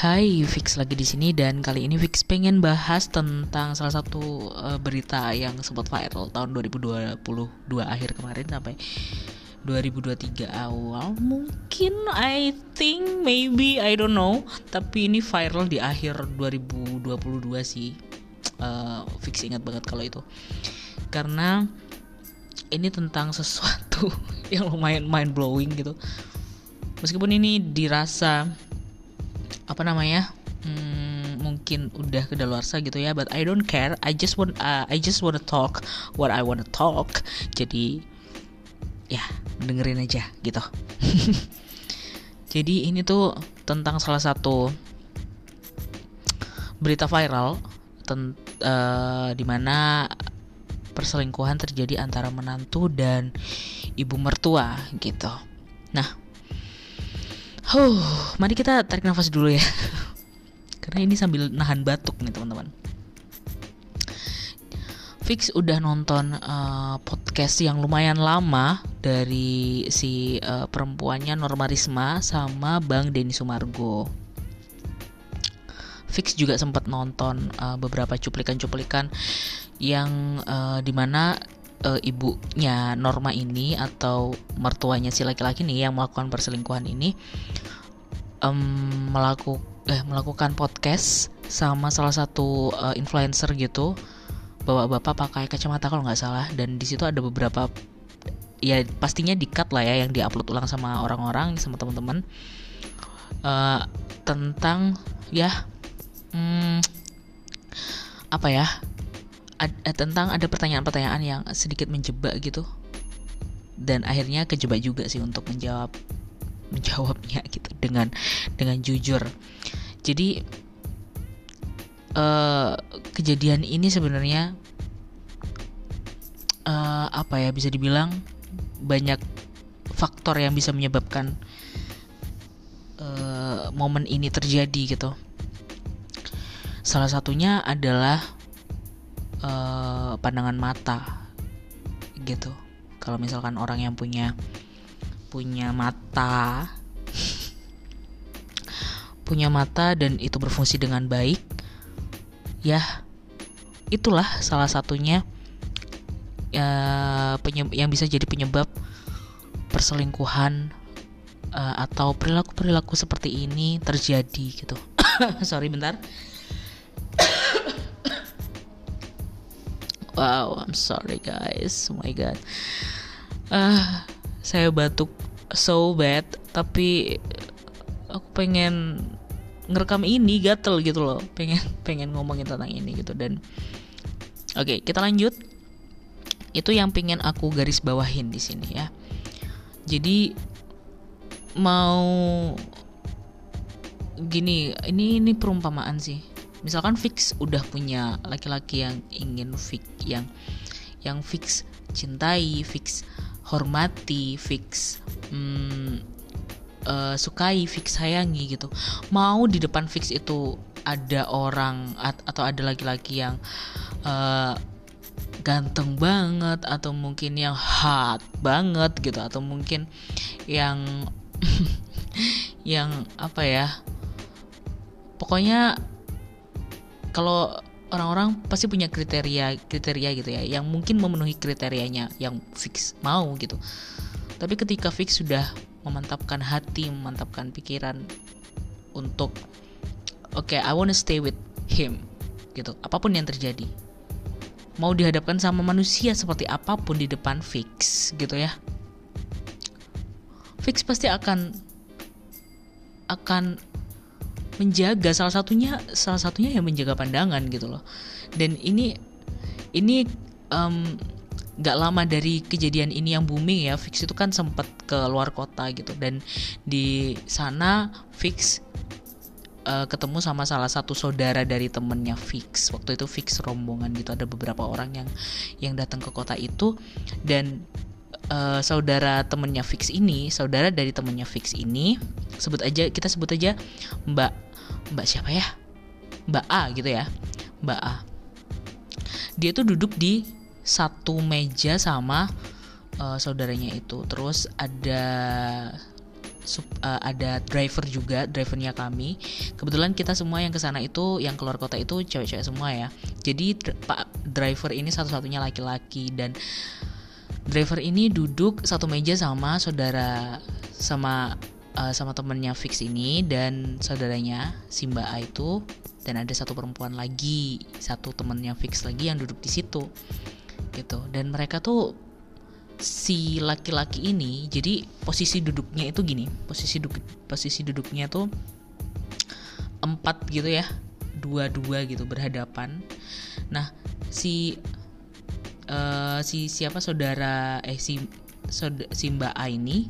Hai, Fix lagi di sini dan kali ini Fix pengen bahas tentang salah satu uh, berita yang sempat viral tahun 2022 akhir kemarin sampai 2023 awal. Mungkin I think maybe I don't know, tapi ini viral di akhir 2022 sih. Uh, Fix ingat banget kalau itu. Karena ini tentang sesuatu yang lumayan mind blowing gitu. Meskipun ini dirasa apa namanya hmm, mungkin udah kedaluarsa gitu ya but I don't care. I just want uh, I just wanna talk what I wanna talk. Jadi ya dengerin aja gitu. Jadi ini tuh tentang salah satu berita viral tent, uh, di mana perselingkuhan terjadi antara menantu dan ibu mertua gitu. Nah Huh, mari kita tarik nafas dulu ya. Karena ini sambil nahan batuk nih teman-teman. Fix udah nonton uh, podcast yang lumayan lama dari si uh, perempuannya Norma Risma sama Bang Denny Sumargo. Fix juga sempat nonton uh, beberapa cuplikan-cuplikan yang uh, di mana uh, ibunya Norma ini atau mertuanya si laki-laki nih yang melakukan perselingkuhan ini um, melakukan eh, melakukan podcast sama salah satu uh, influencer gitu. Bapak-bapak pakai kacamata kalau nggak salah. Dan di situ ada beberapa ya pastinya di cut lah ya yang diupload ulang sama orang-orang sama teman-teman. Uh, tentang ya hmm, apa ya ad, eh, tentang ada pertanyaan-pertanyaan yang sedikit menjebak gitu. Dan akhirnya kejebak juga sih untuk menjawab menjawabnya gitu dengan dengan jujur. Jadi uh, kejadian ini sebenarnya uh, apa ya bisa dibilang banyak faktor yang bisa menyebabkan uh, momen ini terjadi gitu. Salah satunya adalah uh, pandangan mata gitu. Kalau misalkan orang yang punya punya mata punya mata dan itu berfungsi dengan baik ya itulah salah satunya ya, yang bisa jadi penyebab perselingkuhan uh, atau perilaku-perilaku seperti ini terjadi gitu. Sorry bentar. Wow I'm sorry guys. Oh my god. Uh, saya batuk so bad tapi aku pengen ngerekam ini gatel gitu loh. Pengen pengen ngomongin tentang ini gitu. Dan oke okay, kita lanjut. Itu yang pengen aku garis bawahin di sini ya. Jadi mau gini ini ini perumpamaan sih. Misalkan fix udah punya laki-laki yang ingin fix yang yang fix cintai fix hormati fix hmm, uh, sukai fix sayangi gitu. Mau di depan fix itu ada orang atau ada laki-laki yang uh, ganteng banget atau mungkin yang hot banget gitu atau mungkin yang yang apa ya pokoknya kalau orang-orang pasti punya kriteria kriteria gitu ya yang mungkin memenuhi kriterianya yang fix mau gitu. Tapi ketika fix sudah memantapkan hati memantapkan pikiran untuk oke okay, I wanna stay with him gitu. Apa pun yang terjadi. Mau dihadapkan sama manusia seperti apa pun di depan fix gitu ya. Fix pasti akan akan menjaga salah satunya salah satunya yang menjaga pandangan gitu loh. Dan ini ini um, gak lama dari kejadian ini yang booming ya Fix itu kan sempat ke luar kota gitu. Dan di sana Fix uh, ketemu sama salah satu saudara dari temennya Fix waktu itu Fix rombongan gitu ada beberapa orang yang yang datang ke kota itu. Dan uh, saudara temennya Fix ini saudara dari temennya Fix ini sebut aja kita sebut aja Mbak Mbak siapa ya? Mbak A gitu ya Mbak A. Dia tuh duduk di satu meja sama uh, saudaranya itu. Terus ada uh, ada driver juga drivernya kami. Kebetulan kita semua yang ke sana itu yang keluar kota itu cewek-cewek semua ya. Jadi pak driver ini satu-satunya laki-laki dan driver ini duduk satu meja sama saudara sama uh, sama temennya fix ini dan saudaranya Simba A itu. Dan ada satu perempuan lagi satu temennya fix lagi yang duduk di situ gitu. Dan mereka tuh si laki-laki ini jadi posisi duduknya itu gini. Posisi duduk posisi duduknya tuh empat gitu ya. Dua-dua gitu berhadapan. Nah si uh, si siapa saudara eh si si Mbak A ini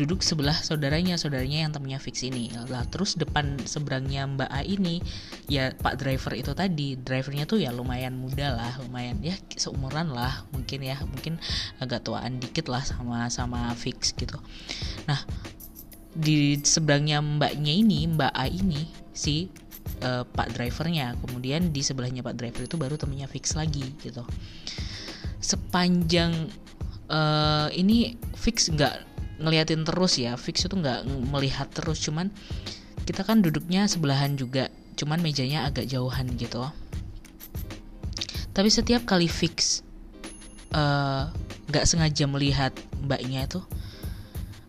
duduk sebelah saudaranya saudaranya yang temennya fix ini. Lah terus depan seberangnya Mbak A ini ya Pak driver itu tadi drivernya tuh ya lumayan muda lah lumayan ya seumuran lah mungkin ya mungkin agak tuaan dikit lah sama sama fix gitu. Nah di seberangnya mbaknya ini Mbak A ini si uh, Pak drivernya kemudian di sebelahnya Pak driver itu baru temennya fix lagi gitu. Sepanjang uh, ini fix nggak ngeliatin terus ya fix itu nggak melihat terus cuman kita kan duduknya sebelahan juga cuman mejanya agak jauhan gitu. Tapi setiap kali fix eh, nggak uh, sengaja melihat mbaknya itu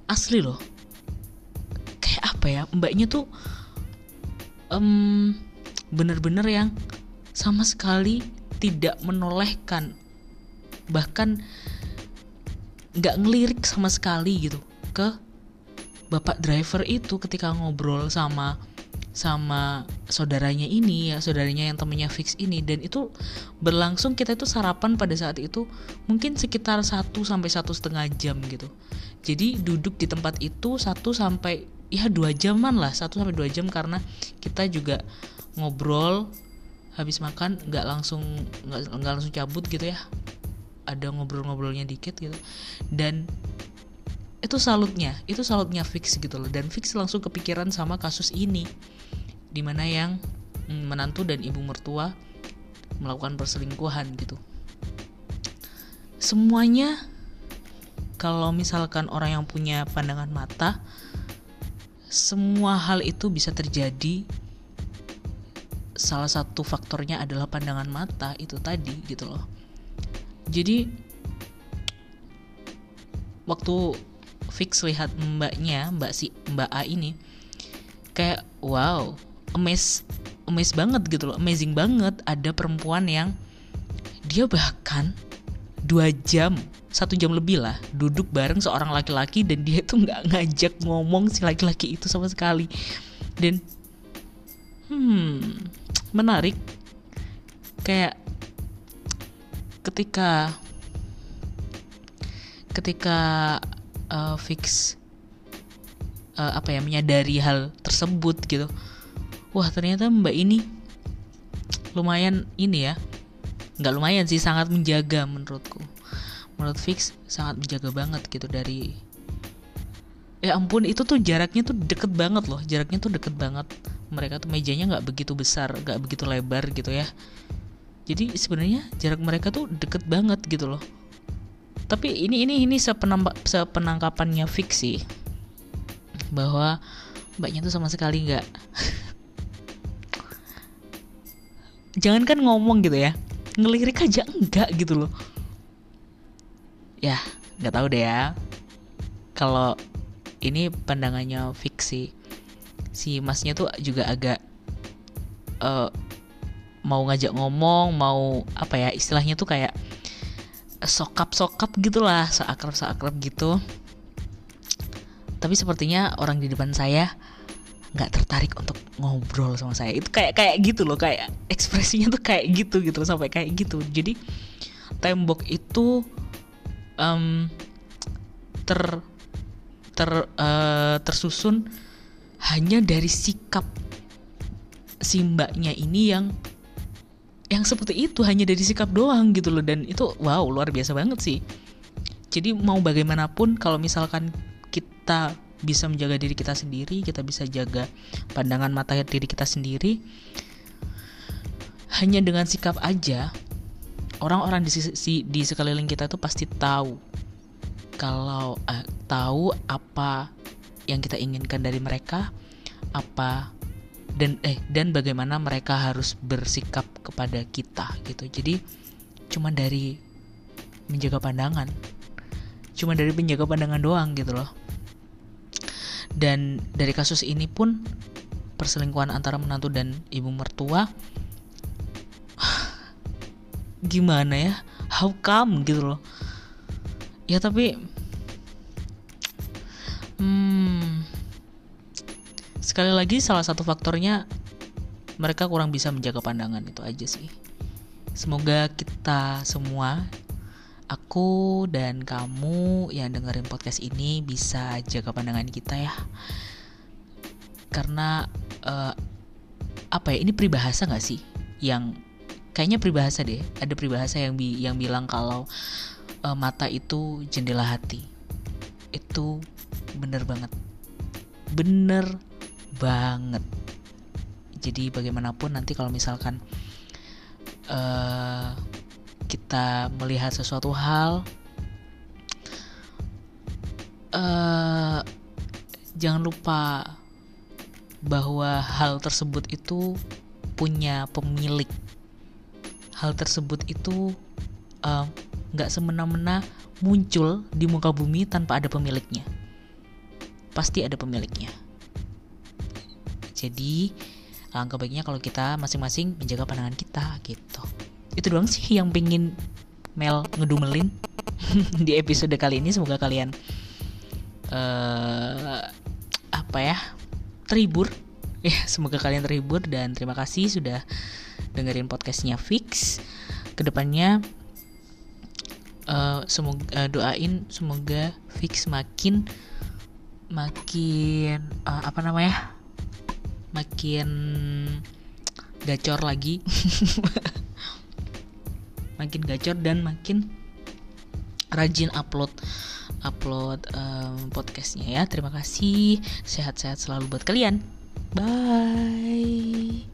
asli loh. Kayak apa ya mbaknya tuh um, bener-bener yang sama sekali tidak menolehkan bahkan nggak ngelirik sama sekali gitu ke bapak driver itu ketika ngobrol sama sama saudaranya ini ya saudaranya yang temennya fix ini. Dan itu berlangsung kita itu sarapan pada saat itu mungkin sekitar satu sampai satu setengah jam gitu. Jadi duduk di tempat itu satu sampai ya dua jaman lah satu sampai dua jam karena kita juga ngobrol habis makan nggak langsung nggak langsung cabut gitu ya ada ngobrol-ngobrolnya dikit gitu. Dan itu salutnya itu salutnya fix gitu loh. Dan fix langsung kepikiran sama kasus ini. Di mana yang mm, menantu dan ibu mertua melakukan perselingkuhan gitu. Semuanya kalau misalkan orang yang punya pandangan mata semua hal itu bisa terjadi. Salah satu faktornya adalah pandangan mata itu tadi gitu loh jadi waktu fix lihat mbaknya mbak si mbak A ini kayak wow amaze amaze banget gitu loh. Amazing banget ada perempuan yang dia bahkan dua jam satu jam lebih lah duduk bareng seorang laki-laki dan dia tuh nggak ngajak ngomong si laki-laki itu sama sekali. Dan hmm menarik. Kayak ketika ketika uh, fix uh, apa ya menyadari hal tersebut gitu. Wah ternyata mbak ini lumayan ini ya nggak lumayan sih sangat menjaga menurutku. Menurut fix sangat menjaga banget gitu dari ya ampun itu tuh jaraknya tuh deket banget loh. Jaraknya tuh deket banget. Mereka tuh mejanya nggak begitu besar nggak begitu lebar gitu ya jadi sebenarnya jarak mereka tuh deket banget gitu loh. Tapi ini ini ini sepenampak sepenangkapannya fiksi bahwa mbaknya tuh sama sekali nggak. Jangan kan ngomong gitu ya ngelirik aja enggak gitu loh. Ya nggak tahu deh ya. Kalau ini pandangannya fiksi si masnya tuh juga agak uh, mau ngajak ngomong mau apa ya istilahnya tuh kayak sokap sokap gitulah seakrab seakrab gitu. Tapi sepertinya orang di depan saya nggak tertarik untuk ngobrol sama saya. Itu kayak kayak gitu loh kayak ekspresinya tuh kayak gitu gitu sampai kayak gitu. Jadi tembok itu um, ter ter uh, tersusun hanya dari sikap si mbaknya ini yang yang seperti itu hanya dari sikap doang gitu loh. Dan itu wow luar biasa banget sih. Jadi mau bagaimanapun kalau misalkan kita bisa menjaga diri kita sendiri kita bisa jaga pandangan mata diri kita sendiri hanya dengan sikap aja orang-orang di, di, di sekeliling kita tuh pasti tahu kalau eh, tahu apa yang kita inginkan dari mereka apa dan eh dan bagaimana mereka harus bersikap kepada kita gitu. Jadi cuma dari menjaga pandangan. Cuma dari menjaga pandangan doang gitu loh. Dan dari kasus ini pun perselingkuhan antara menantu dan ibu mertua gimana ya? How come gitu loh. Ya tapi hmm, sekali lagi salah satu faktornya mereka kurang bisa menjaga pandangan itu aja sih. Semoga kita semua aku dan kamu yang dengerin podcast ini bisa jaga pandangan kita ya. Karena uh, apa ya ini peribahasa nggak sih yang kayaknya peribahasa deh ada peribahasa yang bi yang bilang kalau uh, mata itu jendela hati. Itu bener banget. Bener banget. Jadi bagaimanapun nanti kalau misalkan uh, kita melihat sesuatu hal uh, jangan lupa bahwa hal tersebut itu punya pemilik. Hal tersebut itu nggak uh, semena-mena muncul di muka bumi tanpa ada pemiliknya. Pasti ada pemiliknya jadi alangkah baiknya kalau kita masing-masing menjaga pandangan kita gitu. Itu doang sih yang pengen Mel ngedumelin di episode kali ini. Semoga kalian uh, apa ya terhibur. Ya semoga kalian terhibur dan terima kasih sudah dengerin podcastnya Fix. Ke depannya uh, semoga uh, doain semoga Fix makin makin uh, apa namanya makin gacor lagi. Makin gacor dan makin rajin upload upload um, podcastnya ya. Terima kasih. Sehat-sehat selalu buat kalian. Bye